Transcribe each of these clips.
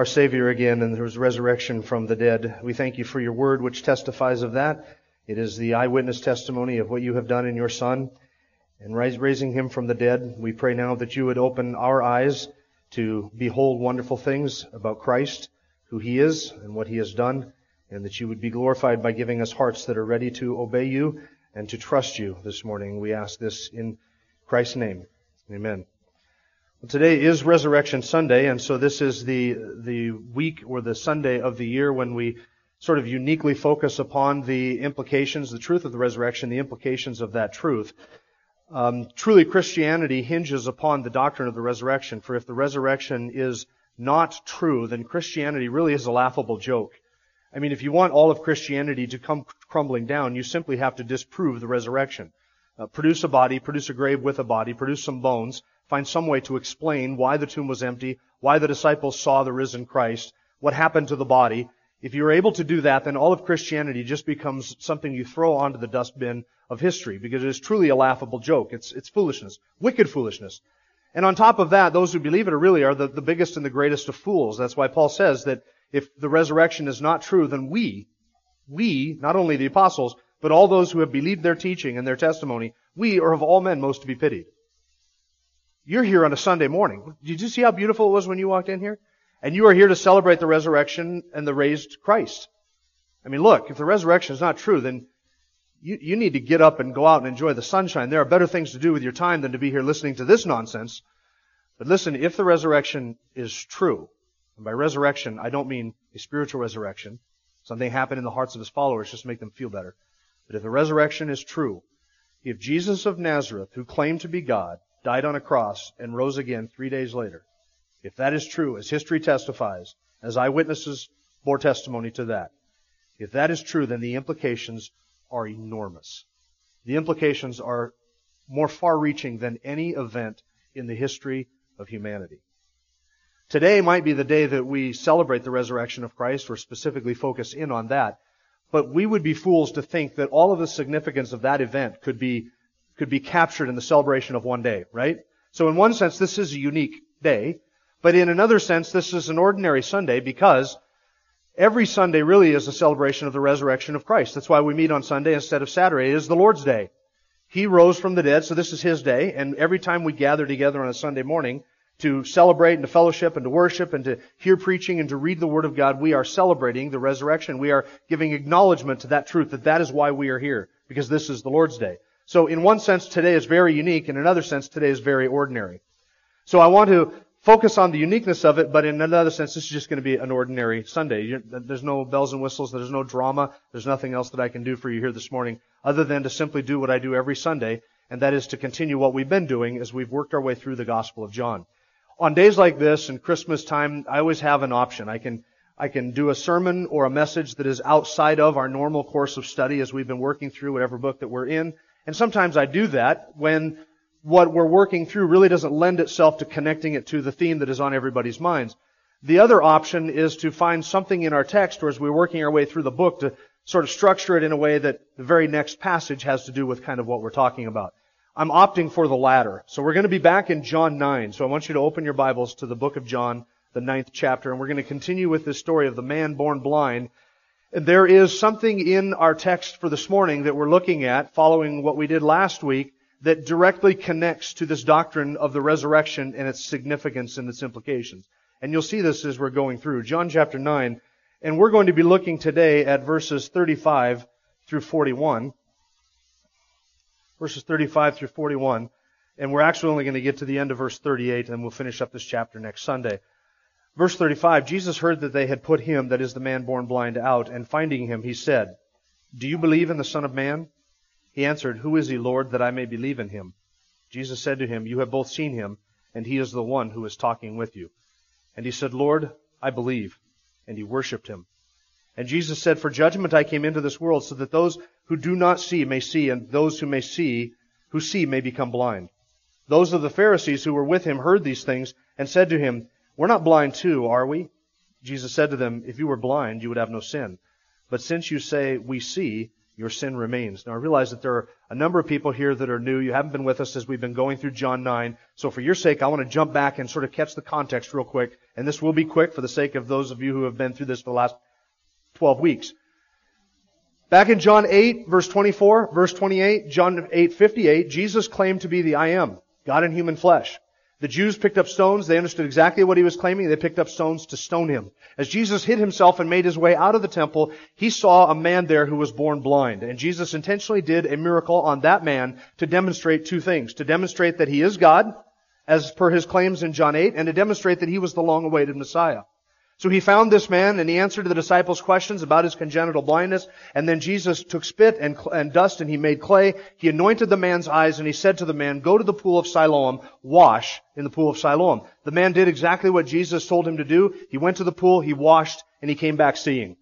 our Savior again and his resurrection from the dead. We thank you for your word which testifies of that. It is the eyewitness testimony of what you have done in your Son and raising him from the dead. We pray now that you would open our eyes to behold wonderful things about Christ, who he is and what he has done, and that you would be glorified by giving us hearts that are ready to obey you and to trust you this morning. We ask this in Christ's name. Amen. Today is Resurrection Sunday, and so this is the, the week or the Sunday of the year when we sort of uniquely focus upon the implications, the truth of the resurrection, the implications of that truth. Um, truly, Christianity hinges upon the doctrine of the resurrection. For if the resurrection is not true, then Christianity really is a laughable joke. I mean, if you want all of Christianity to come crumbling down, you simply have to disprove the resurrection. Uh, produce a body, produce a grave with a body, produce some bones, find some way to explain why the tomb was empty, why the disciples saw the risen Christ, what happened to the body. If you're able to do that, then all of Christianity just becomes something you throw onto the dustbin of history because it is truly a laughable joke. It's, it's foolishness. Wicked foolishness. And on top of that, those who believe it really are the, the biggest and the greatest of fools. That's why Paul says that if the resurrection is not true, then we, we, not only the apostles, but all those who have believed their teaching and their testimony, we are of all men most to be pitied. You're here on a Sunday morning. Did you see how beautiful it was when you walked in here? And you are here to celebrate the resurrection and the raised Christ. I mean, look, if the resurrection is not true, then you, you need to get up and go out and enjoy the sunshine. There are better things to do with your time than to be here listening to this nonsense. But listen, if the resurrection is true, and by resurrection, I don't mean a spiritual resurrection, something happened in the hearts of his followers just to make them feel better. But if the resurrection is true, if Jesus of Nazareth, who claimed to be God, died on a cross and rose again three days later, if that is true, as history testifies, as eyewitnesses bore testimony to that, if that is true, then the implications are enormous. The implications are more far reaching than any event in the history of humanity. Today might be the day that we celebrate the resurrection of Christ or specifically focus in on that. But we would be fools to think that all of the significance of that event could be, could be captured in the celebration of one day, right? So in one sense, this is a unique day. But in another sense, this is an ordinary Sunday because Every Sunday really is a celebration of the resurrection of Christ. That's why we meet on Sunday instead of Saturday. It is the Lord's Day. He rose from the dead, so this is His day, and every time we gather together on a Sunday morning to celebrate and to fellowship and to worship and to hear preaching and to read the Word of God, we are celebrating the resurrection. We are giving acknowledgement to that truth that that is why we are here, because this is the Lord's Day. So in one sense, today is very unique. In another sense, today is very ordinary. So I want to focus on the uniqueness of it, but in another sense, this is just going to be an ordinary Sunday. There's no bells and whistles. There's no drama. There's nothing else that I can do for you here this morning other than to simply do what I do every Sunday, and that is to continue what we've been doing as we've worked our way through the Gospel of John. On days like this and Christmas time, I always have an option. I can, I can do a sermon or a message that is outside of our normal course of study as we've been working through whatever book that we're in. And sometimes I do that when what we're working through really doesn't lend itself to connecting it to the theme that is on everybody's minds. The other option is to find something in our text or as we're working our way through the book to sort of structure it in a way that the very next passage has to do with kind of what we're talking about. I'm opting for the latter. So we're going to be back in John 9. So I want you to open your Bibles to the book of John, the ninth chapter, and we're going to continue with this story of the man born blind. There is something in our text for this morning that we're looking at following what we did last week that directly connects to this doctrine of the resurrection and its significance and its implications. And you'll see this as we're going through. John chapter 9, and we're going to be looking today at verses 35 through 41. Verses 35 through 41. And we're actually only going to get to the end of verse 38 and we'll finish up this chapter next Sunday. Verse 35, Jesus heard that they had put him, that is the man born blind, out, and finding him, he said, Do you believe in the Son of Man? He answered, Who is he, Lord, that I may believe in him? Jesus said to him, You have both seen him, and he is the one who is talking with you. And he said, Lord, I believe. And he worshipped him. And Jesus said, For judgment I came into this world so that those who do not see may see and those who may see, who see may become blind. Those of the Pharisees who were with him heard these things and said to him, We're not blind too, are we? Jesus said to them, If you were blind, you would have no sin. But since you say, We see, your sin remains. Now I realize that there are a number of people here that are new. You haven't been with us as we've been going through John 9. So for your sake, I want to jump back and sort of catch the context real quick. And this will be quick for the sake of those of you who have been through this for the last 12 weeks. Back in John 8, verse 24, verse 28, John 8, 58, Jesus claimed to be the I am, God in human flesh. The Jews picked up stones. They understood exactly what he was claiming. They picked up stones to stone him. As Jesus hid himself and made his way out of the temple, he saw a man there who was born blind. And Jesus intentionally did a miracle on that man to demonstrate two things. To demonstrate that he is God, as per his claims in John 8, and to demonstrate that he was the long-awaited Messiah. So he found this man and he answered the disciples' questions about his congenital blindness. And then Jesus took spit and, and, dust and he made clay. He anointed the man's eyes and he said to the man, go to the pool of Siloam, wash in the pool of Siloam. The man did exactly what Jesus told him to do. He went to the pool, he washed, and he came back seeing.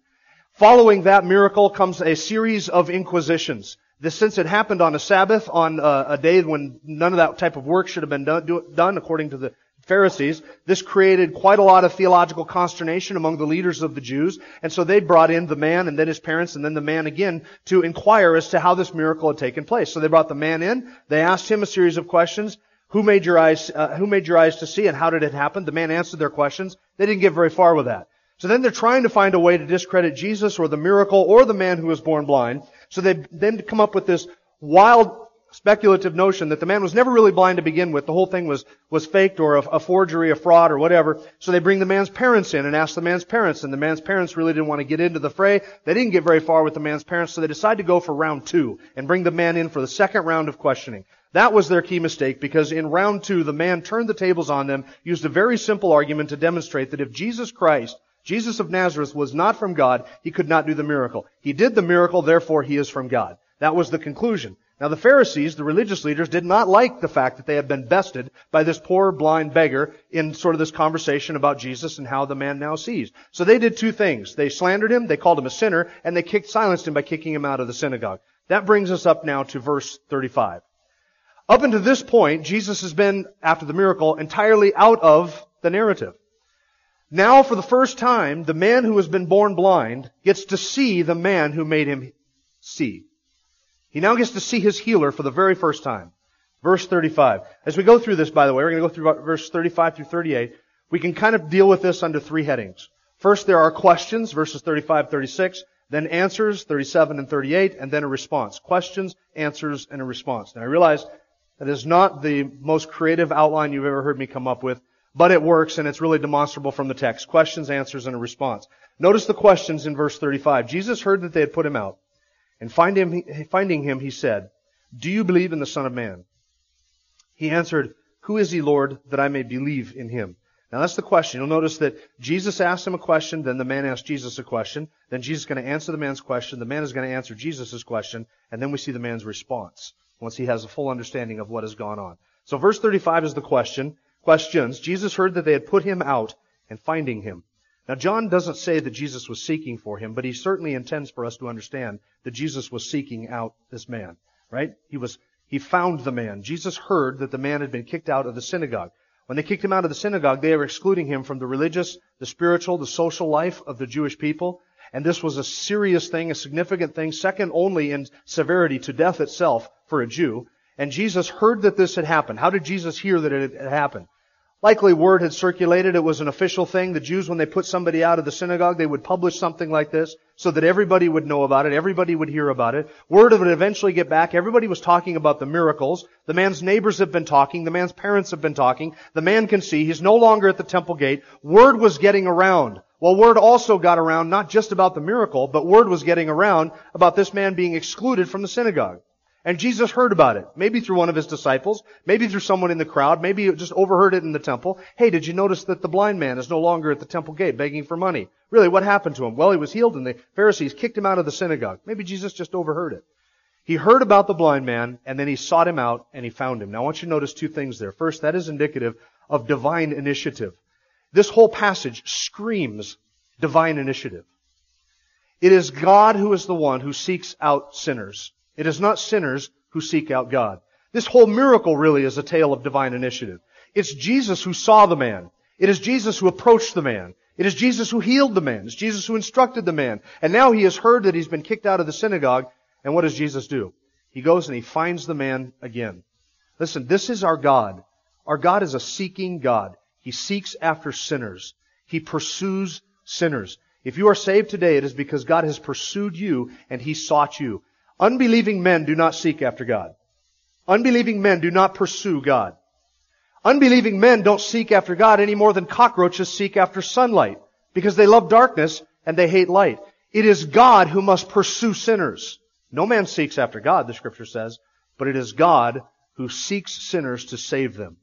Following that miracle comes a series of inquisitions. This, since it happened on a Sabbath, on a, a day when none of that type of work should have been done, do, done according to the Pharisees. This created quite a lot of theological consternation among the leaders of the Jews. And so they brought in the man and then his parents and then the man again to inquire as to how this miracle had taken place. So they brought the man in. They asked him a series of questions. Who made your eyes, uh, who made your eyes to see and how did it happen? The man answered their questions. They didn't get very far with that. So then they're trying to find a way to discredit Jesus or the miracle or the man who was born blind. So they then come up with this wild speculative notion that the man was never really blind to begin with. The whole thing was, was faked or a, a, forgery, a fraud or whatever. So they bring the man's parents in and ask the man's parents. And the man's parents really didn't want to get into the fray. They didn't get very far with the man's parents. So they decide to go for round two and bring the man in for the second round of questioning. That was their key mistake because in round two, the man turned the tables on them, used a very simple argument to demonstrate that if Jesus Christ Jesus of Nazareth was not from God, he could not do the miracle. He did the miracle, therefore he is from God. That was the conclusion. Now the Pharisees, the religious leaders, did not like the fact that they had been bested by this poor blind beggar in sort of this conversation about Jesus and how the man now sees. So they did two things. They slandered him, they called him a sinner, and they kicked, silenced him by kicking him out of the synagogue. That brings us up now to verse 35. Up until this point, Jesus has been, after the miracle, entirely out of the narrative. Now, for the first time, the man who has been born blind gets to see the man who made him see. He now gets to see his healer for the very first time. Verse 35. As we go through this, by the way, we're going to go through verse 35 through 38. We can kind of deal with this under three headings. First, there are questions, verses 35, 36, then answers, 37 and 38, and then a response. Questions, answers, and a response. Now I realize that is not the most creative outline you've ever heard me come up with, but it works and it's really demonstrable from the text. Questions, answers, and a response. Notice the questions in verse 35. Jesus heard that they had put him out. And finding him, finding him, he said, Do you believe in the Son of Man? He answered, Who is he, Lord, that I may believe in him? Now that's the question. You'll notice that Jesus asked him a question, then the man asked Jesus a question, then Jesus is going to answer the man's question, the man is going to answer Jesus' question, and then we see the man's response once he has a full understanding of what has gone on. So verse 35 is the question. Questions. Jesus heard that they had put him out and finding him. Now, John doesn't say that Jesus was seeking for him, but he certainly intends for us to understand that Jesus was seeking out this man, right? He was, he found the man. Jesus heard that the man had been kicked out of the synagogue. When they kicked him out of the synagogue, they were excluding him from the religious, the spiritual, the social life of the Jewish people. And this was a serious thing, a significant thing, second only in severity to death itself for a Jew. And Jesus heard that this had happened. How did Jesus hear that it had happened? Likely word had circulated. It was an official thing. The Jews, when they put somebody out of the synagogue, they would publish something like this so that everybody would know about it. Everybody would hear about it. Word would eventually get back. Everybody was talking about the miracles. The man's neighbors have been talking. The man's parents have been talking. The man can see. He's no longer at the temple gate. Word was getting around. Well, word also got around not just about the miracle, but word was getting around about this man being excluded from the synagogue. And Jesus heard about it. Maybe through one of his disciples, maybe through someone in the crowd, maybe just overheard it in the temple. Hey, did you notice that the blind man is no longer at the temple gate begging for money? Really, what happened to him? Well, he was healed and the Pharisees kicked him out of the synagogue. Maybe Jesus just overheard it. He heard about the blind man and then he sought him out and he found him. Now I want you to notice two things there. First, that is indicative of divine initiative. This whole passage screams divine initiative. It is God who is the one who seeks out sinners. It is not sinners who seek out God. This whole miracle really is a tale of divine initiative. It's Jesus who saw the man. It is Jesus who approached the man. It is Jesus who healed the man. It's Jesus who instructed the man. And now he has heard that he's been kicked out of the synagogue. And what does Jesus do? He goes and he finds the man again. Listen, this is our God. Our God is a seeking God. He seeks after sinners. He pursues sinners. If you are saved today, it is because God has pursued you and He sought you. Unbelieving men do not seek after God. Unbelieving men do not pursue God. Unbelieving men don't seek after God any more than cockroaches seek after sunlight because they love darkness and they hate light. It is God who must pursue sinners. No man seeks after God, the scripture says, but it is God who seeks sinners to save them.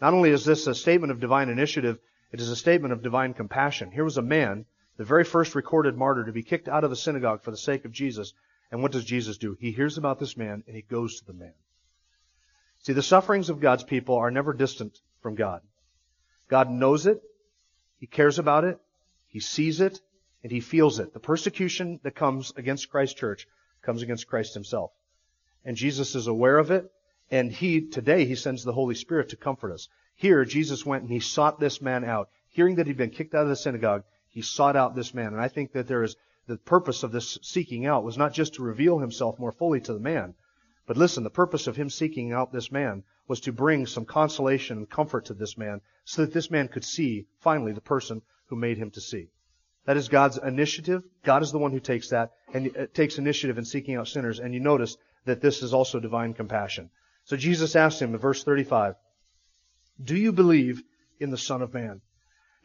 Not only is this a statement of divine initiative, it is a statement of divine compassion. Here was a man, the very first recorded martyr, to be kicked out of the synagogue for the sake of Jesus. And what does Jesus do? He hears about this man and he goes to the man. See, the sufferings of God's people are never distant from God. God knows it. He cares about it. He sees it and he feels it. The persecution that comes against Christ's church comes against Christ himself. And Jesus is aware of it. And he, today, he sends the Holy Spirit to comfort us. Here, Jesus went and he sought this man out. Hearing that he'd been kicked out of the synagogue, he sought out this man. And I think that there is, the purpose of this seeking out was not just to reveal himself more fully to the man, but listen, the purpose of him seeking out this man was to bring some consolation and comfort to this man so that this man could see, finally, the person who made him to see. That is God's initiative. God is the one who takes that and uh, takes initiative in seeking out sinners. And you notice that this is also divine compassion. So Jesus asked him in verse 35, Do you believe in the Son of Man?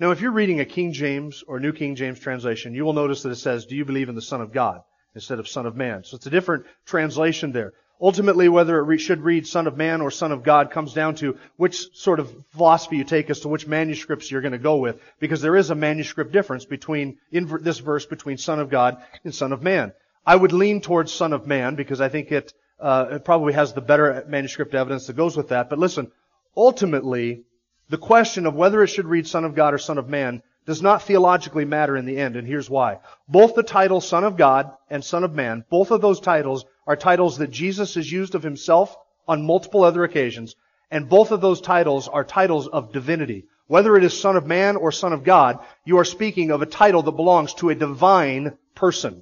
Now, if you're reading a King James or New King James translation, you will notice that it says, Do you believe in the Son of God? instead of Son of Man. So it's a different translation there. Ultimately, whether it re- should read Son of Man or Son of God comes down to which sort of philosophy you take as to which manuscripts you're going to go with, because there is a manuscript difference between, in this verse, between Son of God and Son of Man. I would lean towards Son of Man because I think it, uh, it probably has the better manuscript evidence that goes with that. But listen, ultimately, the question of whether it should read Son of God or Son of Man does not theologically matter in the end, and here's why. Both the title Son of God and Son of Man, both of those titles are titles that Jesus has used of himself on multiple other occasions, and both of those titles are titles of divinity. Whether it is Son of Man or Son of God, you are speaking of a title that belongs to a divine person.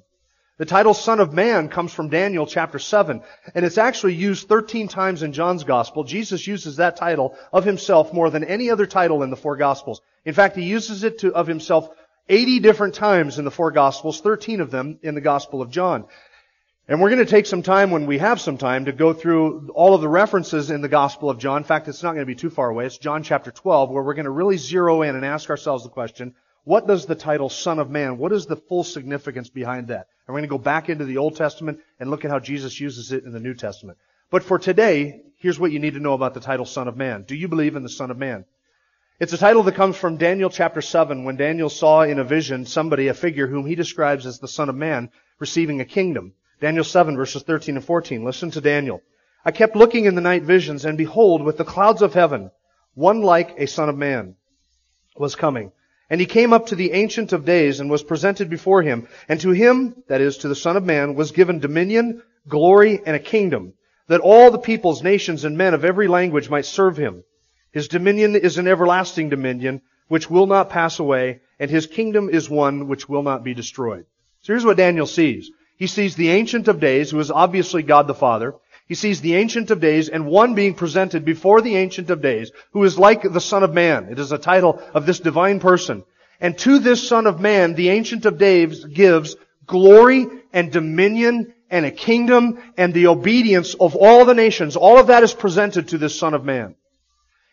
The title Son of Man comes from Daniel chapter 7, and it's actually used 13 times in John's Gospel. Jesus uses that title of himself more than any other title in the four Gospels. In fact, he uses it to, of himself 80 different times in the four Gospels, 13 of them in the Gospel of John. And we're going to take some time when we have some time to go through all of the references in the Gospel of John. In fact, it's not going to be too far away. It's John chapter 12 where we're going to really zero in and ask ourselves the question, what does the title Son of Man, what is the full significance behind that? And we're going to go back into the Old Testament and look at how Jesus uses it in the New Testament. But for today, here's what you need to know about the title Son of Man. Do you believe in the Son of Man? It's a title that comes from Daniel chapter 7 when Daniel saw in a vision somebody, a figure whom he describes as the Son of Man, receiving a kingdom. Daniel 7 verses 13 and 14. Listen to Daniel. I kept looking in the night visions and behold, with the clouds of heaven, one like a son of man was coming. And he came up to the ancient of days and was presented before him. And to him, that is to the son of man, was given dominion, glory, and a kingdom, that all the peoples, nations, and men of every language might serve him. His dominion is an everlasting dominion, which will not pass away, and his kingdom is one which will not be destroyed. So here's what Daniel sees. He sees the Ancient of Days, who is obviously God the Father. He sees the Ancient of Days and one being presented before the Ancient of Days, who is like the Son of Man. It is a title of this divine person. And to this Son of Man, the Ancient of Days gives glory and dominion and a kingdom and the obedience of all the nations. All of that is presented to this Son of Man.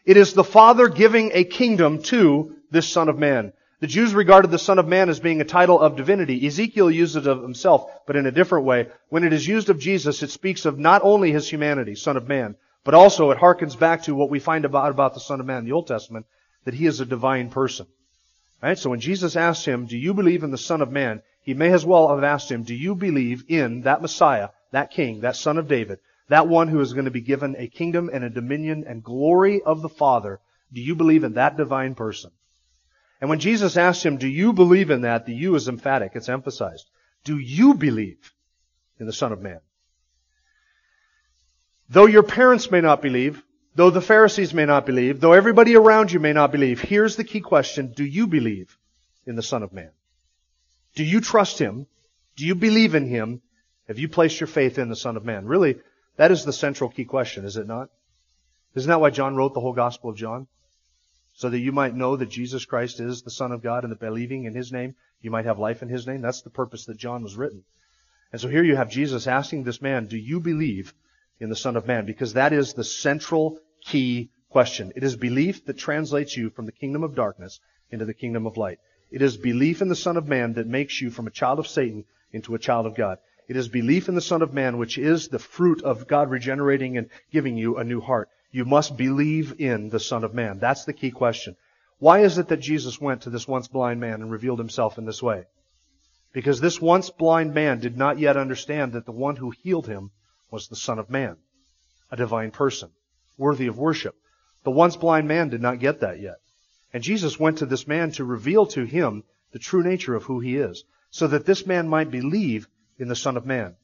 It is the Father giving a kingdom to this Son of Man. The Jews regarded the Son of Man as being a title of divinity. Ezekiel used it of himself, but in a different way. When it is used of Jesus, it speaks of not only his humanity, Son of Man, but also it harkens back to what we find about, about the Son of Man in the Old Testament, that he is a divine person. Right? So when Jesus asked him, do you believe in the Son of Man? He may as well have asked him, do you believe in that Messiah, that King, that Son of David, that one who is going to be given a kingdom and a dominion and glory of the Father? Do you believe in that divine person? And when Jesus asked him, do you believe in that? The you is emphatic. It's emphasized. Do you believe in the Son of Man? Though your parents may not believe, though the Pharisees may not believe, though everybody around you may not believe, here's the key question. Do you believe in the Son of Man? Do you trust Him? Do you believe in Him? Have you placed your faith in the Son of Man? Really, that is the central key question, is it not? Isn't that why John wrote the whole Gospel of John? So that you might know that Jesus Christ is the Son of God and that believing in His name, you might have life in His name. That's the purpose that John was written. And so here you have Jesus asking this man, do you believe in the Son of Man? Because that is the central key question. It is belief that translates you from the kingdom of darkness into the kingdom of light. It is belief in the Son of Man that makes you from a child of Satan into a child of God. It is belief in the Son of Man which is the fruit of God regenerating and giving you a new heart. You must believe in the Son of Man. That's the key question. Why is it that Jesus went to this once blind man and revealed himself in this way? Because this once blind man did not yet understand that the one who healed him was the Son of Man, a divine person, worthy of worship. The once blind man did not get that yet. And Jesus went to this man to reveal to him the true nature of who he is, so that this man might believe in the Son of Man.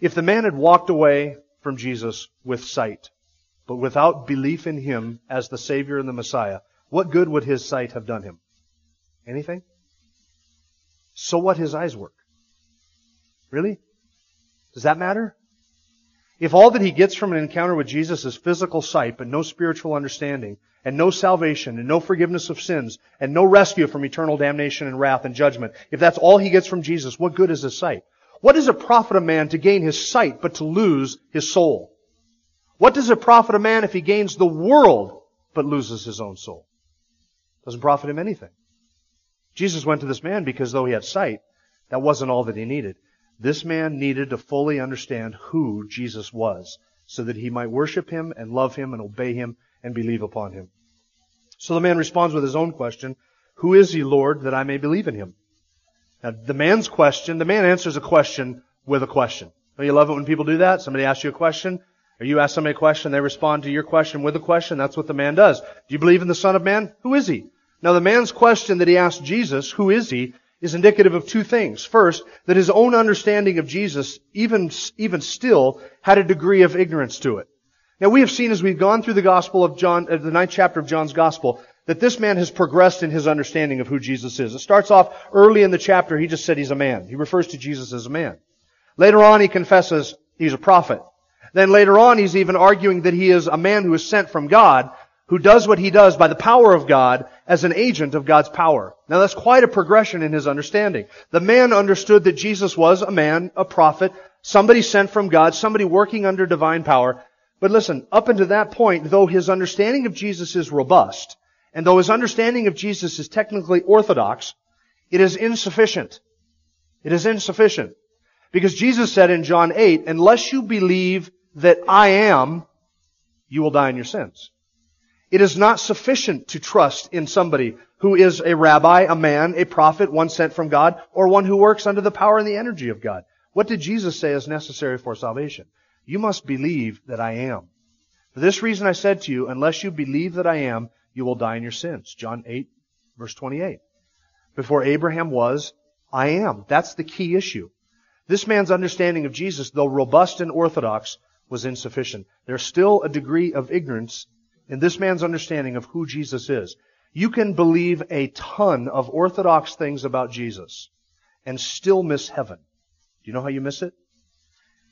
If the man had walked away from Jesus with sight, but without belief in him as the Savior and the Messiah, what good would his sight have done him? Anything? So what his eyes work? Really? Does that matter? If all that he gets from an encounter with Jesus is physical sight, but no spiritual understanding, and no salvation, and no forgiveness of sins, and no rescue from eternal damnation and wrath and judgment, if that's all he gets from Jesus, what good is his sight? What does it profit a man to gain his sight, but to lose his soul? What does it profit a man if he gains the world, but loses his own soul? Doesn't profit him anything. Jesus went to this man because though he had sight, that wasn't all that he needed. This man needed to fully understand who Jesus was so that he might worship him and love him and obey him and believe upon him. So the man responds with his own question, Who is he, Lord, that I may believe in him? Now, the man's question, the man answers a question with a question. Don't you love it when people do that? Somebody asks you a question, or you ask somebody a question, they respond to your question with a question. That's what the man does. Do you believe in the Son of Man? Who is he? Now, the man's question that he asked Jesus, Who is he? is indicative of two things. First, that his own understanding of Jesus, even, even still, had a degree of ignorance to it. Now we have seen as we've gone through the gospel of John, uh, the ninth chapter of John's gospel, that this man has progressed in his understanding of who Jesus is. It starts off early in the chapter, he just said he's a man. He refers to Jesus as a man. Later on, he confesses he's a prophet. Then later on, he's even arguing that he is a man who is sent from God, who does what he does by the power of God as an agent of God's power. Now that's quite a progression in his understanding. The man understood that Jesus was a man, a prophet, somebody sent from God, somebody working under divine power. But listen, up until that point, though his understanding of Jesus is robust, and though his understanding of Jesus is technically orthodox, it is insufficient. It is insufficient. Because Jesus said in John 8, unless you believe that I am, you will die in your sins. It is not sufficient to trust in somebody who is a rabbi, a man, a prophet, one sent from God, or one who works under the power and the energy of God. What did Jesus say is necessary for salvation? You must believe that I am. For this reason I said to you, unless you believe that I am, you will die in your sins. John 8, verse 28. Before Abraham was, I am. That's the key issue. This man's understanding of Jesus, though robust and orthodox, was insufficient. There's still a degree of ignorance in this man's understanding of who Jesus is. You can believe a ton of orthodox things about Jesus and still miss heaven. Do you know how you miss it?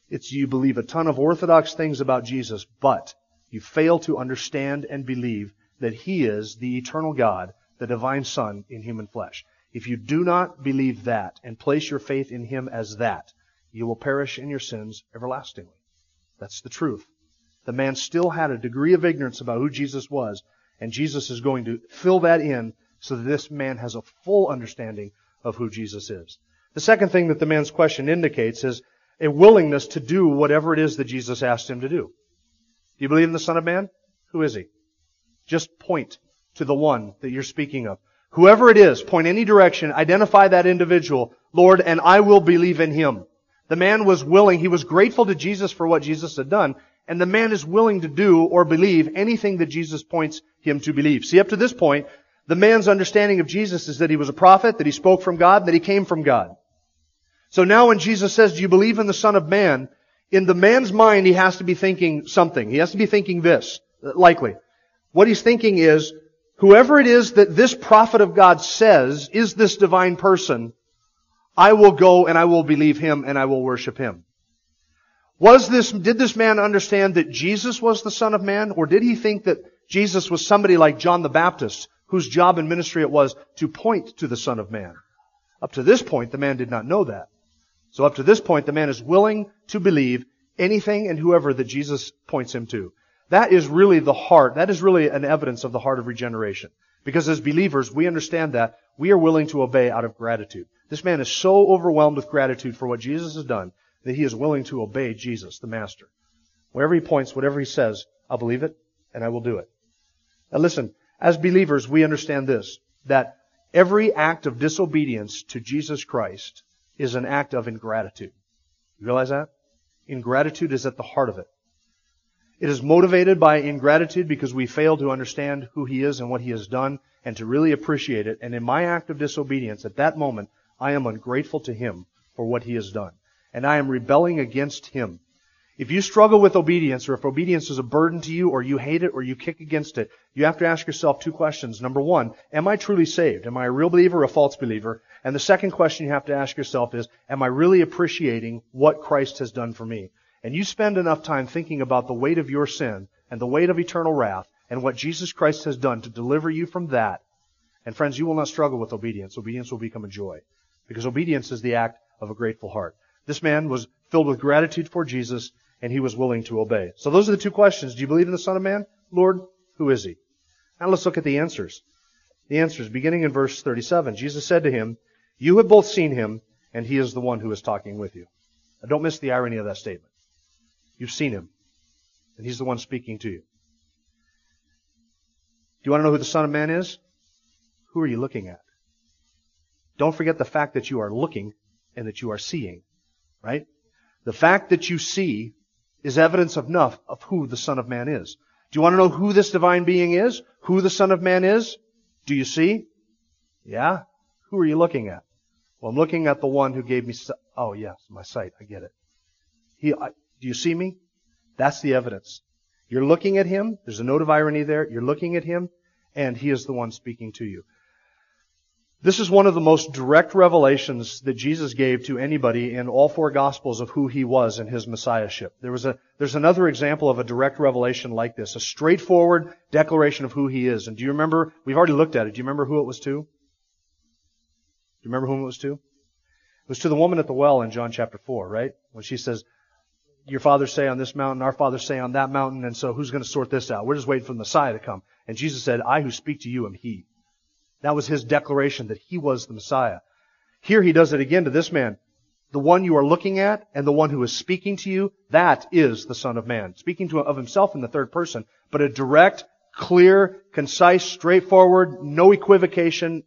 It's you believe a ton of orthodox things about Jesus, but you fail to understand and believe that He is the eternal God, the divine Son in human flesh. If you do not believe that and place your faith in Him as that, you will perish in your sins everlastingly. That's the truth. The man still had a degree of ignorance about who Jesus was, and Jesus is going to fill that in so that this man has a full understanding of who Jesus is. The second thing that the man's question indicates is a willingness to do whatever it is that Jesus asked him to do. Do you believe in the Son of Man? Who is he? Just point to the one that you're speaking of. Whoever it is, point any direction, identify that individual, Lord, and I will believe in him. The man was willing, he was grateful to Jesus for what Jesus had done, and the man is willing to do or believe anything that Jesus points him to believe. See, up to this point, The man's understanding of Jesus is that he was a prophet, that he spoke from God, and that he came from God. So now when Jesus says, do you believe in the Son of Man? In the man's mind, he has to be thinking something. He has to be thinking this, likely. What he's thinking is, whoever it is that this prophet of God says is this divine person, I will go and I will believe him and I will worship him. Was this, did this man understand that Jesus was the Son of Man? Or did he think that Jesus was somebody like John the Baptist, whose job and ministry it was to point to the Son of Man? Up to this point, the man did not know that. So up to this point, the man is willing to believe anything and whoever that Jesus points him to. That is really the heart, that is really an evidence of the heart of regeneration. Because as believers, we understand that we are willing to obey out of gratitude. This man is so overwhelmed with gratitude for what Jesus has done that he is willing to obey Jesus, the Master. Wherever he points, whatever he says, I'll believe it and I will do it. Now listen, as believers, we understand this, that every act of disobedience to Jesus Christ is an act of ingratitude. You realize that? Ingratitude is at the heart of it. It is motivated by ingratitude because we fail to understand who He is and what He has done and to really appreciate it. And in my act of disobedience, at that moment, I am ungrateful to Him for what He has done. And I am rebelling against Him. If you struggle with obedience, or if obedience is a burden to you, or you hate it, or you kick against it, you have to ask yourself two questions. Number one, am I truly saved? Am I a real believer or a false believer? And the second question you have to ask yourself is, am I really appreciating what Christ has done for me? And you spend enough time thinking about the weight of your sin and the weight of eternal wrath and what Jesus Christ has done to deliver you from that. And friends, you will not struggle with obedience. Obedience will become a joy. Because obedience is the act of a grateful heart. This man was filled with gratitude for Jesus and he was willing to obey. So those are the two questions. Do you believe in the Son of Man? Lord, who is he? Now let's look at the answers. The answers, beginning in verse 37. Jesus said to him, You have both seen him, and he is the one who is talking with you. Now don't miss the irony of that statement. You've seen him, and he's the one speaking to you. Do you want to know who the Son of Man is? Who are you looking at? Don't forget the fact that you are looking and that you are seeing, right? The fact that you see is evidence enough of who the Son of Man is. Do you want to know who this divine being is? Who the Son of Man is? Do you see? Yeah? Who are you looking at? Well, I'm looking at the one who gave me, oh yes, my sight, I get it. He, I, do you see me? That's the evidence. You're looking at him, there's a note of irony there, you're looking at him, and he is the one speaking to you. This is one of the most direct revelations that Jesus gave to anybody in all four gospels of who he was and his messiahship. There was a, there's another example of a direct revelation like this, a straightforward declaration of who he is. And do you remember, we've already looked at it, do you remember who it was to? Do you remember whom it was to? It was to the woman at the well in John chapter 4, right? When she says, your fathers say on this mountain, our fathers say on that mountain, and so who's going to sort this out? We're just waiting for the Messiah to come. And Jesus said, I who speak to you am he. That was his declaration that he was the Messiah. Here he does it again to this man. The one you are looking at and the one who is speaking to you, that is the Son of Man. Speaking to, of himself in the third person, but a direct, clear, concise, straightforward, no equivocation,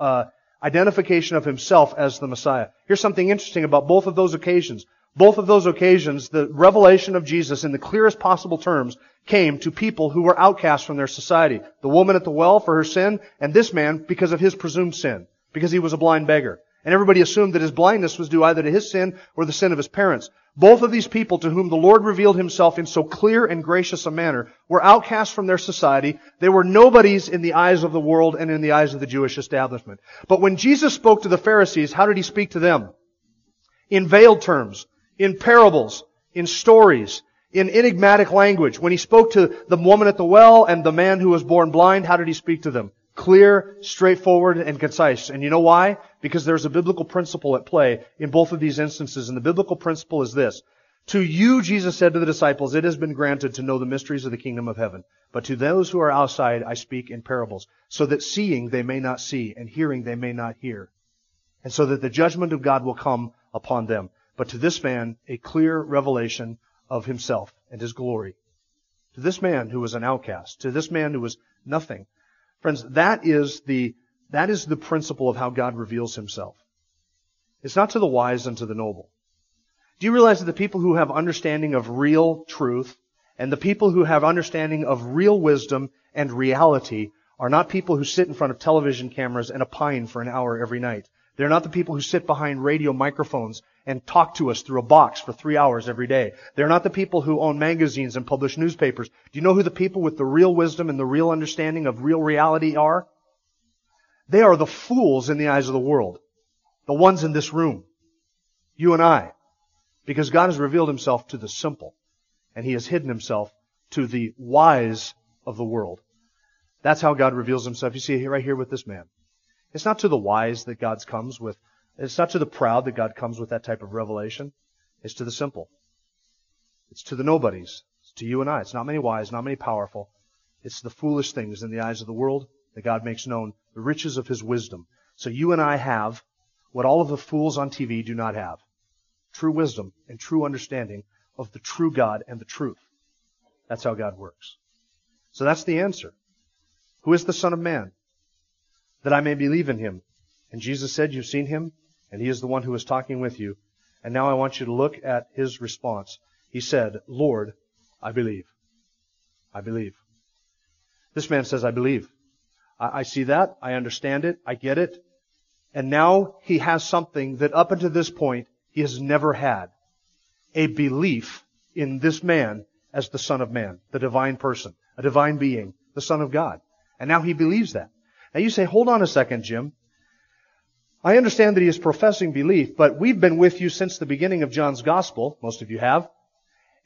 uh, identification of himself as the Messiah. Here's something interesting about both of those occasions. Both of those occasions, the revelation of Jesus in the clearest possible terms came to people who were outcasts from their society. The woman at the well for her sin, and this man because of his presumed sin, because he was a blind beggar. And everybody assumed that his blindness was due either to his sin or the sin of his parents. Both of these people to whom the Lord revealed himself in so clear and gracious a manner were outcasts from their society. They were nobodies in the eyes of the world and in the eyes of the Jewish establishment. But when Jesus spoke to the Pharisees, how did he speak to them? In veiled terms in parables, in stories, in enigmatic language. When he spoke to the woman at the well and the man who was born blind, how did he speak to them? Clear, straightforward, and concise. And you know why? Because there's a biblical principle at play in both of these instances. And the biblical principle is this. To you, Jesus said to the disciples, it has been granted to know the mysteries of the kingdom of heaven. But to those who are outside, I speak in parables, so that seeing they may not see, and hearing they may not hear. And so that the judgment of God will come upon them but to this man a clear revelation of himself and his glory. To this man who was an outcast, to this man who was nothing. Friends, that is the, that is the principle of how God reveals himself. It's not to the wise and to the noble. Do you realize that the people who have understanding of real truth and the people who have understanding of real wisdom and reality are not people who sit in front of television cameras and opine for an hour every night. They're not the people who sit behind radio microphones and talk to us through a box for three hours every day. They're not the people who own magazines and publish newspapers. Do you know who the people with the real wisdom and the real understanding of real reality are? They are the fools in the eyes of the world. The ones in this room. You and I. Because God has revealed himself to the simple. And he has hidden himself to the wise of the world. That's how God reveals himself. You see right here with this man. It's not to the wise that God comes with, it's not to the proud that God comes with that type of revelation. It's to the simple. It's to the nobodies. It's to you and I. It's not many wise, not many powerful. It's the foolish things in the eyes of the world that God makes known, the riches of His wisdom. So you and I have what all of the fools on TV do not have. True wisdom and true understanding of the true God and the truth. That's how God works. So that's the answer. Who is the Son of Man? That I may believe in him. And Jesus said, You've seen him, and he is the one who is talking with you. And now I want you to look at his response. He said, Lord, I believe. I believe. This man says, I believe. I, I see that. I understand it. I get it. And now he has something that up until this point he has never had. A belief in this man as the Son of Man, the divine person, a divine being, the Son of God. And now he believes that. Now you say, hold on a second, Jim. I understand that he is professing belief, but we've been with you since the beginning of John's Gospel. Most of you have.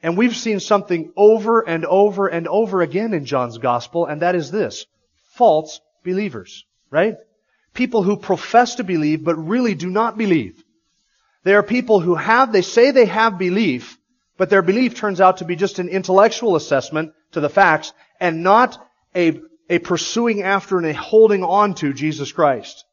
And we've seen something over and over and over again in John's Gospel, and that is this. False believers. Right? People who profess to believe, but really do not believe. They are people who have, they say they have belief, but their belief turns out to be just an intellectual assessment to the facts and not a, a pursuing after and a holding on to Jesus Christ.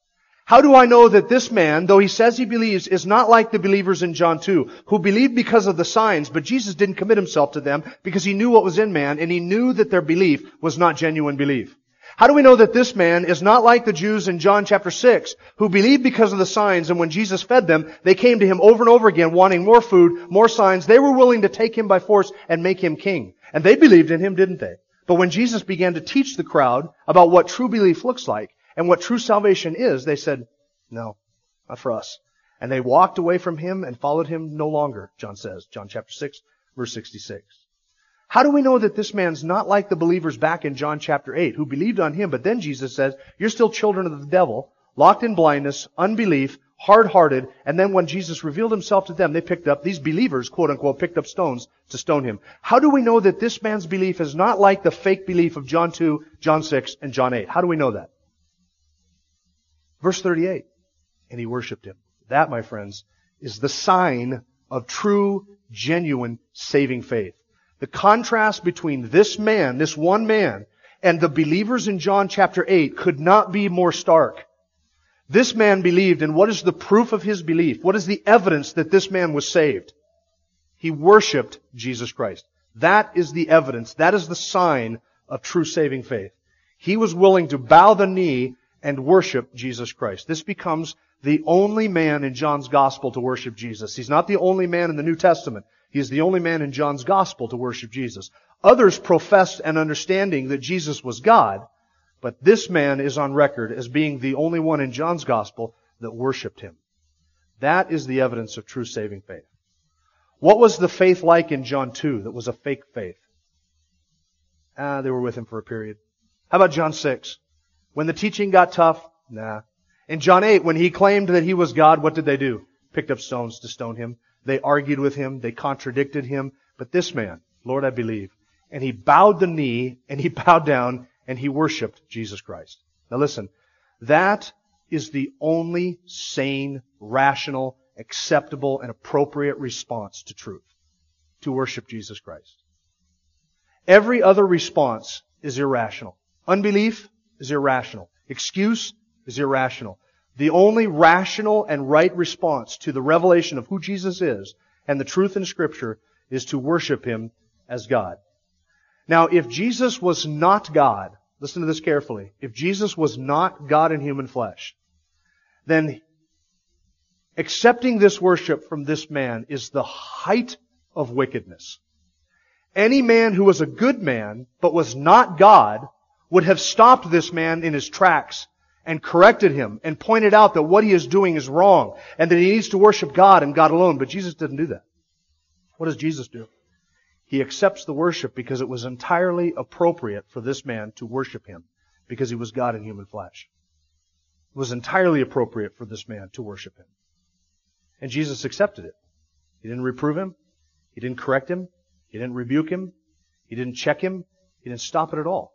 How do I know that this man, though he says he believes, is not like the believers in John 2, who believed because of the signs, but Jesus didn't commit himself to them because he knew what was in man and he knew that their belief was not genuine belief. How do we know that this man is not like the Jews in John chapter 6 who believed because of the signs and when Jesus fed them, they came to him over and over again wanting more food, more signs. They were willing to take him by force and make him king. And they believed in him, didn't they? But when Jesus began to teach the crowd about what true belief looks like and what true salvation is, they said, no, not for us. And they walked away from him and followed him no longer, John says, John chapter 6, verse 66. How do we know that this man's not like the believers back in John chapter 8 who believed on him, but then Jesus says, you're still children of the devil, locked in blindness, unbelief, hard-hearted, and then when Jesus revealed himself to them, they picked up, these believers, quote unquote, picked up stones to stone him. How do we know that this man's belief is not like the fake belief of John 2, John 6, and John 8? How do we know that? Verse 38. And he worshiped him. That, my friends, is the sign of true, genuine, saving faith. The contrast between this man, this one man, and the believers in John chapter 8 could not be more stark. This man believed, and what is the proof of his belief? What is the evidence that this man was saved? He worshiped Jesus Christ. That is the evidence. That is the sign of true saving faith. He was willing to bow the knee and worship Jesus Christ. This becomes the only man in John's gospel to worship Jesus. He's not the only man in the New Testament. He is the only man in John's gospel to worship Jesus. Others professed an understanding that Jesus was God, but this man is on record as being the only one in John's gospel that worshiped him. That is the evidence of true saving faith. What was the faith like in John 2 that was a fake faith? Ah, they were with him for a period. How about John 6? When the teaching got tough? Nah. In John 8, when he claimed that he was God, what did they do? Picked up stones to stone him. They argued with him. They contradicted him. But this man, Lord, I believe. And he bowed the knee and he bowed down and he worshiped Jesus Christ. Now listen, that is the only sane, rational, acceptable, and appropriate response to truth. To worship Jesus Christ. Every other response is irrational. Unbelief is irrational. Excuse is irrational. The only rational and right response to the revelation of who Jesus is and the truth in Scripture is to worship Him as God. Now, if Jesus was not God, listen to this carefully, if Jesus was not God in human flesh, then accepting this worship from this man is the height of wickedness. Any man who was a good man, but was not God, would have stopped this man in his tracks and corrected him and pointed out that what he is doing is wrong and that he needs to worship God and God alone. But Jesus didn't do that. What does Jesus do? He accepts the worship because it was entirely appropriate for this man to worship him because he was God in human flesh. It was entirely appropriate for this man to worship him. And Jesus accepted it. He didn't reprove him. He didn't correct him. He didn't rebuke him. He didn't check him. He didn't stop it at all.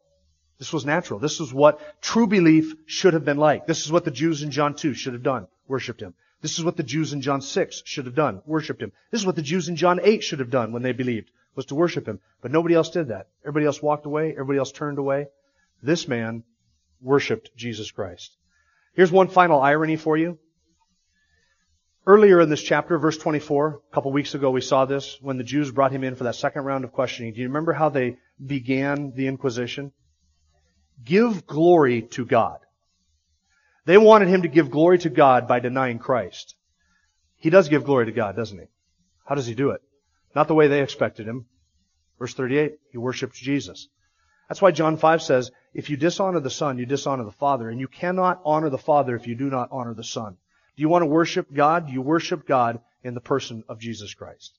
This was natural. This was what true belief should have been like. This is what the Jews in John 2 should have done. Worshipped him. This is what the Jews in John 6 should have done. Worshipped him. This is what the Jews in John 8 should have done when they believed, was to worship him. But nobody else did that. Everybody else walked away. Everybody else turned away. This man worshiped Jesus Christ. Here's one final irony for you. Earlier in this chapter, verse 24, a couple weeks ago we saw this when the Jews brought him in for that second round of questioning. Do you remember how they began the Inquisition? Give glory to God. They wanted him to give glory to God by denying Christ. He does give glory to God, doesn't he? How does he do it? Not the way they expected him. Verse 38, he worships Jesus. That's why John 5 says, if you dishonor the Son, you dishonor the Father, and you cannot honor the Father if you do not honor the Son. Do you want to worship God? You worship God in the person of Jesus Christ.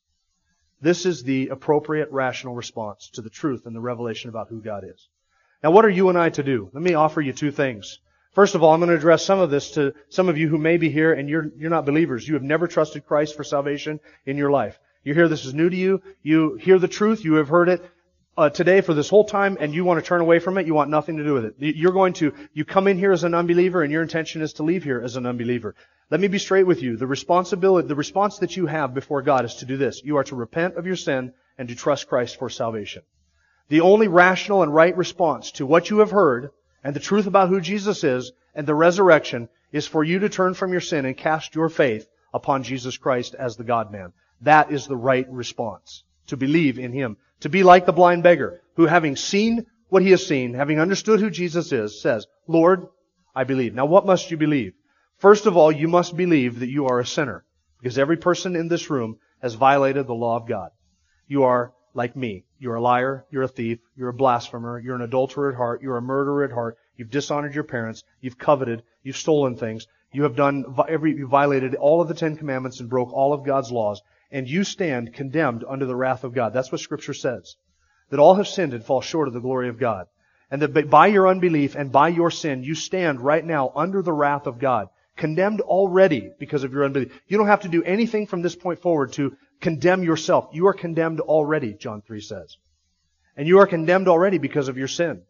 This is the appropriate rational response to the truth and the revelation about who God is. Now what are you and I to do? Let me offer you two things. First of all, I'm going to address some of this to some of you who may be here and you're, you're not believers. You have never trusted Christ for salvation in your life. You hear this is new to you. You hear the truth. You have heard it uh, today for this whole time and you want to turn away from it. You want nothing to do with it. You're going to, you come in here as an unbeliever and your intention is to leave here as an unbeliever. Let me be straight with you. The responsibility, the response that you have before God is to do this. You are to repent of your sin and to trust Christ for salvation. The only rational and right response to what you have heard and the truth about who Jesus is and the resurrection is for you to turn from your sin and cast your faith upon Jesus Christ as the God-man. That is the right response. To believe in Him. To be like the blind beggar, who having seen what he has seen, having understood who Jesus is, says, Lord, I believe. Now what must you believe? First of all, you must believe that you are a sinner. Because every person in this room has violated the law of God. You are like me. You're a liar, you're a thief, you're a blasphemer, you're an adulterer at heart, you're a murderer at heart, you've dishonored your parents, you've coveted, you've stolen things, you have done every, you violated all of the Ten Commandments and broke all of God's laws, and you stand condemned under the wrath of God. That's what Scripture says. That all have sinned and fall short of the glory of God. And that by your unbelief and by your sin, you stand right now under the wrath of God. Condemned already because of your unbelief. You don't have to do anything from this point forward to condemn yourself. You are condemned already, John 3 says. And you are condemned already because of your sin.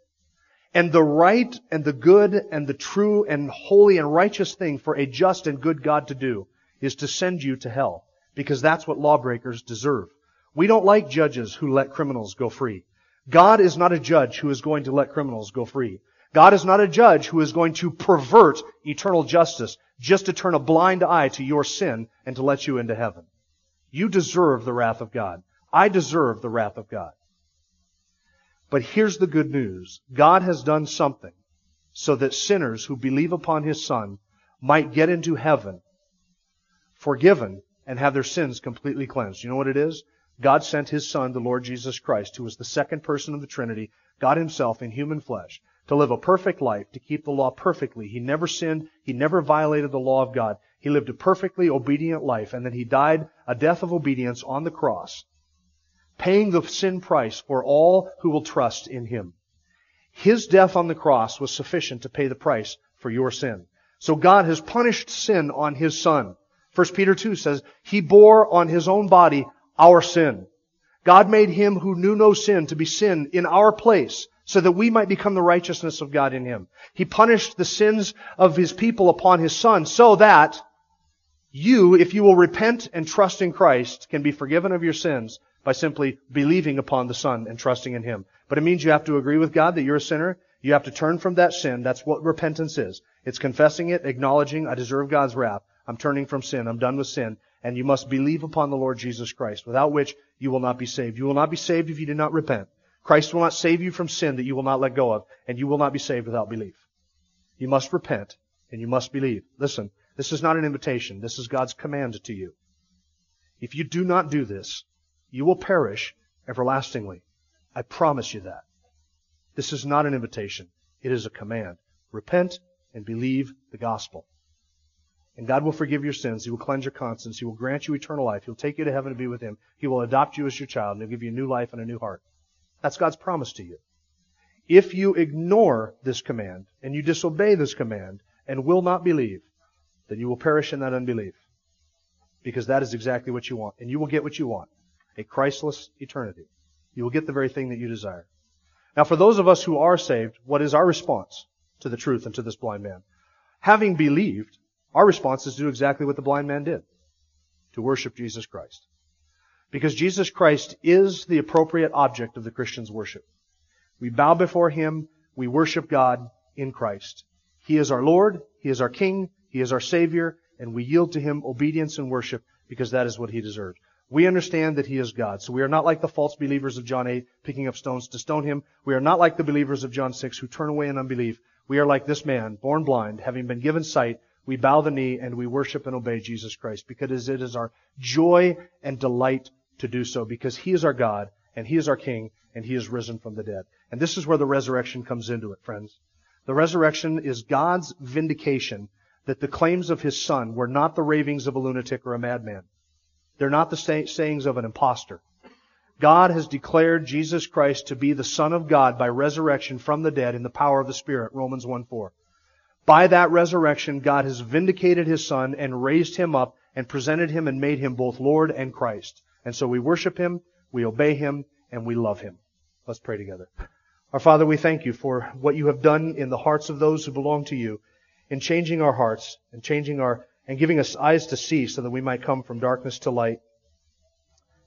And the right and the good and the true and holy and righteous thing for a just and good God to do is to send you to hell. Because that's what lawbreakers deserve. We don't like judges who let criminals go free. God is not a judge who is going to let criminals go free. God is not a judge who is going to pervert eternal justice just to turn a blind eye to your sin and to let you into heaven. You deserve the wrath of God. I deserve the wrath of God. But here's the good news. God has done something so that sinners who believe upon His Son might get into heaven forgiven and have their sins completely cleansed. You know what it is? God sent His Son, the Lord Jesus Christ, who was the second person of the Trinity, God Himself in human flesh, to live a perfect life, to keep the law perfectly. He never sinned. He never violated the law of God. He lived a perfectly obedient life, and then He died a death of obedience on the cross paying the sin price for all who will trust in Him. His death on the cross was sufficient to pay the price for your sin. So God has punished sin on His Son. 1 Peter 2 says, He bore on His own body our sin. God made Him who knew no sin to be sin in our place so that we might become the righteousness of God in Him. He punished the sins of His people upon His Son so that you, if you will repent and trust in Christ, can be forgiven of your sins by simply believing upon the Son and trusting in Him. But it means you have to agree with God that you're a sinner. You have to turn from that sin. That's what repentance is. It's confessing it, acknowledging, I deserve God's wrath. I'm turning from sin. I'm done with sin. And you must believe upon the Lord Jesus Christ, without which you will not be saved. You will not be saved if you do not repent. Christ will not save you from sin that you will not let go of, and you will not be saved without belief. You must repent, and you must believe. Listen, this is not an invitation. This is God's command to you. If you do not do this, you will perish everlastingly. I promise you that. This is not an invitation. It is a command. Repent and believe the gospel. And God will forgive your sins. He will cleanse your conscience. He will grant you eternal life. He'll take you to heaven to be with Him. He will adopt you as your child and He'll give you a new life and a new heart. That's God's promise to you. If you ignore this command and you disobey this command and will not believe, then you will perish in that unbelief. Because that is exactly what you want. And you will get what you want. A Christless eternity. You will get the very thing that you desire. Now for those of us who are saved, what is our response to the truth and to this blind man? Having believed, our response is to do exactly what the blind man did. To worship Jesus Christ. Because Jesus Christ is the appropriate object of the Christian's worship. We bow before Him, we worship God in Christ. He is our Lord, He is our King, He is our Savior, and we yield to Him obedience and worship because that is what He deserves. We understand that He is God. So we are not like the false believers of John 8 picking up stones to stone Him. We are not like the believers of John 6 who turn away in unbelief. We are like this man, born blind, having been given sight, we bow the knee and we worship and obey Jesus Christ because it is our joy and delight to do so because He is our God and He is our King and He is risen from the dead. And this is where the resurrection comes into it, friends. The resurrection is God's vindication that the claims of His Son were not the ravings of a lunatic or a madman. They're not the say- sayings of an impostor. God has declared Jesus Christ to be the Son of God by resurrection from the dead in the power of the Spirit, Romans 1 4. By that resurrection, God has vindicated His Son and raised Him up and presented Him and made Him both Lord and Christ. And so we worship Him, we obey Him, and we love Him. Let's pray together. Our Father, we thank you for what you have done in the hearts of those who belong to you in changing our hearts and changing our, and giving us eyes to see so that we might come from darkness to light.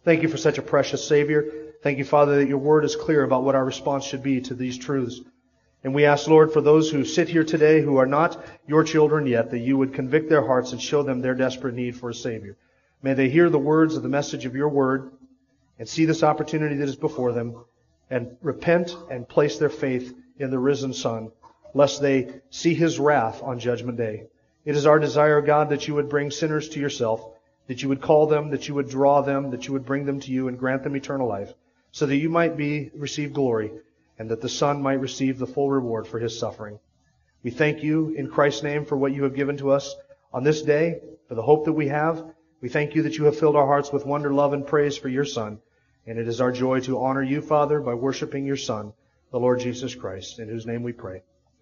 Thank you for such a precious Savior. Thank you, Father, that your word is clear about what our response should be to these truths. And we ask, Lord, for those who sit here today who are not your children yet, that you would convict their hearts and show them their desperate need for a Savior. May they hear the words of the message of your word and see this opportunity that is before them and repent and place their faith in the risen Son, lest they see his wrath on judgment day. It is our desire, God, that you would bring sinners to yourself, that you would call them, that you would draw them, that you would bring them to you and grant them eternal life, so that you might be receive glory and that the Son might receive the full reward for his suffering. We thank you in Christ's name for what you have given to us on this day, for the hope that we have. We thank you that you have filled our hearts with wonder, love, and praise for your Son. And it is our joy to honor you, Father, by worshiping your Son, the Lord Jesus Christ, in whose name we pray.